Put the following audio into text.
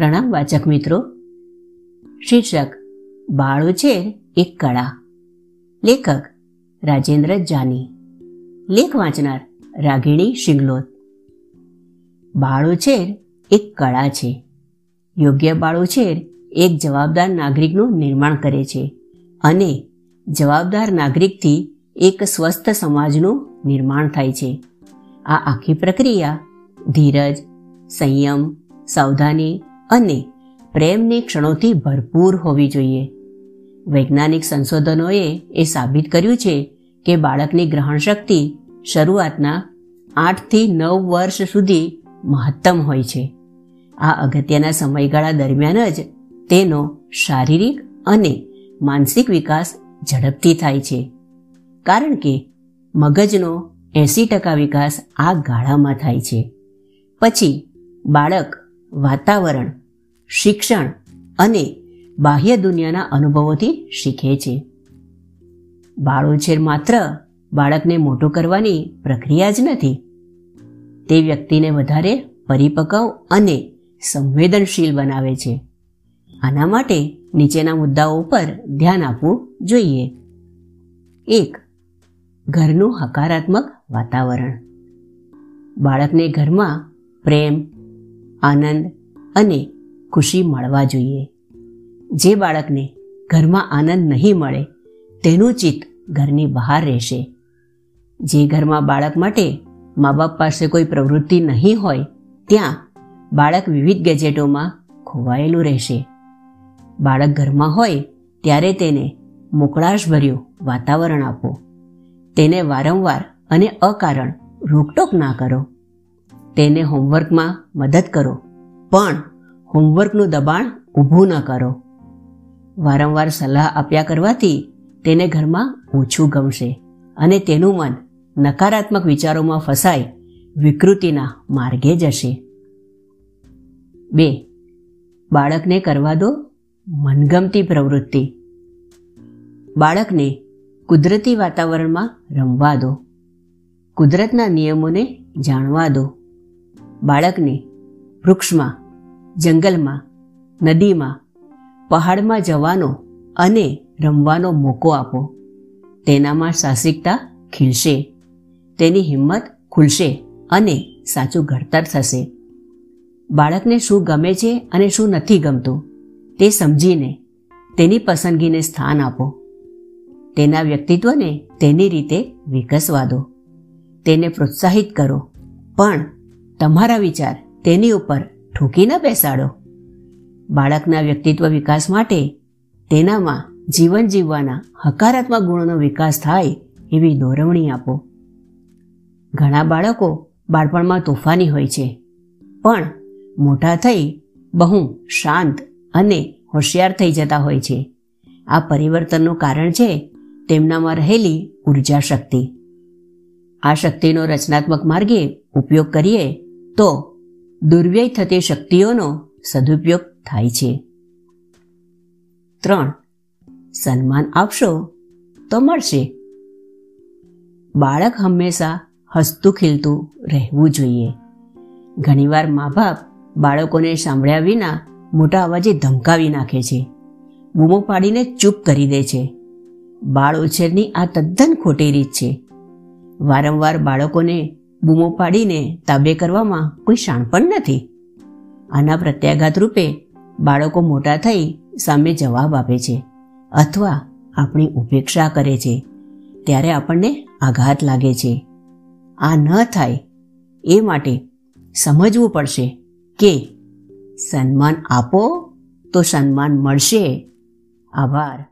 પ્રણામ વાચક મિત્રો. શીર્ષક બાળોછેર એક કળા. લેખક, રાજેન્દ્ર જાની. લેખ વાંચનાર, રાગિણી શિંગલોત. બાળોછેર એક કળા છે. યોગ્ય બાળોછેર એક જવાબદાર નાગરિકનું નિર્માણ કરે છે અને જવાબદાર નાગરિકથી એક સ્વસ્થ સમાજનું નિર્માણ થાય છે. આ આખી પ્રક્રિયા ધીરજ, સંયમ, સાવધાની અને પ્રેમની ક્ષણોથી ભરપૂર હોવી જોઈએ. વૈજ્ઞાનિક સંશોધનોએ એ સાબિત કર્યું છે કે બાળકની ગ્રહણ શક્તિ શરૂઆતના આઠથી નવ વર્ષ સુધી મહત્તમ હોય છે. આ અગત્યના સમયગાળા દરમિયાન જ તેનો શારીરિક અને માનસિક વિકાસ ઝડપથી થાય છે. કારણ કે મગજનો એંસી ટકા વિકાસ આ ગાળામાં થાય છે. પછી બાળક વાતાવરણ શિક્ષણ અને બાહ્ય દુનિયાના અનુભવોથી શીખે છે. બાળોછેર માત્ર બાળકને મોટો કરવાની પ્રક્રિયા જ નથી. તે વ્યક્તિને વધારે પરિપક્વ અને સંવેદનશીલ બનાવે છે. આના માટે નીચેના મુદ્દાઓ પર ધ્યાન આપવું જોઈએ. એક, ઘરનું હકારાત્મક વાતાવરણ. બાળકને ઘરમાં પ્રેમ, આનંદ અને ખુશી મળવા જોઈએ. જે બાળકને ઘરમાં આનંદ નહીં મળે, તેનું ચિત્ત ઘરની બહાર રહેશે. જે ઘરમાં બાળક માટે મા બાપ પાસે કોઈ પ્રવૃત્તિ નહીં હોય, ત્યાં બાળક વિવિધ ગેજેટોમાં ખોવાયેલું રહેશે. બાળક ઘરમાં હોય, ત્યારે તેને મોકળાશભર્યું વાતાવરણ આપો. તેને વારંવાર અને અકારણ રોકટોક ના કરો. તેને હોમવર્કમાં મદદ કરો. પણ હોમવર્કનું દબાણ ઊભું ન કરો. વારંવાર સલાહ આપ્યા કરવાથી તેને ઘરમાં ઓછું ગમશે અને તેનું મન નકારાત્મક વિચારોમાં ફસાય વિકૃતિના માર્ગે જશે. બે, બાળકને કરવા દો મનગમતી પ્રવૃત્તિ. બાળકને કુદરતી વાતાવરણમાં રમવા દો. કુદરતના નિયમોને જાણવા દો. બાળકને વૃક્ષમાં જંગલમાં, નદીમાં, પહાડમાં જવાનો અને રમવાનો મોકો આપો. તેનામાં સાહસિકતા ખીલશે તેની હિંમત ખુલશે અને સાચું ઘડતર થશે. બાળકને શું ગમે છે અને શું નથી ગમતું, તે સમજીને તેની પસંદગીને સ્થાન આપો. તેના વ્યક્તિત્વને તેની રીતે વિકસવા દો. તેને પ્રોત્સાહિત કરો. પણ તમારા વિચાર તેની ઉપર ઠૂકી ન બેસાડો. બાળકના વ્યક્તિત્વ વિકાસ માટે તેનામાં જીવન જીવવાના હકારાત્મક ગુણોનો વિકાસ થાય એવી દોરવણી આપો. ઘણા બાળકો બાળપણમાં તોફાની હોય છે, પણ મોટા થઈ બહુ શાંત અને હોશિયાર થઈ જતા હોય છે. આ પરિવર્તનનું કારણ છે તેમનામાં રહેલી ઊર્જા શક્તિ આ શક્તિનો રચનાત્મક માર્ગે ઉપયોગ કરીએ તો દુર્વ્યય થતી શક્તિઓનો સદુપયોગ થાય છે. ત્રણ, સન્માન આપશો તો મળશે. બાળક હંમેશા હસતું ખીલતું રહેવું જોઈએ. ઘણીવાર મા બાપ બાળકોને સાંભળ્યા વિના મોટા અવાજે ધમકાવી નાખે છે. બૂમો પાડીને ચૂપ કરી દે છે. બાળ ઉછેરની આ તદ્દન ખોટી રીત છે. વારંવાર બાળકોને બૂમો પાડીને તાબે કરવામાં કોઈ શાણપણ નથી. આના પ્રત્યાઘાત રૂપે બાળકો મોટા થઈ સામે જવાબ આપે છે અથવા આપણી ઉપેક્ષા કરે છે. ત્યારે આપણને આઘાત લાગે છે. આ ન થાય એ માટે સમજવું પડશે કે સન્માન આપો તો સન્માન મળશે. આભાર.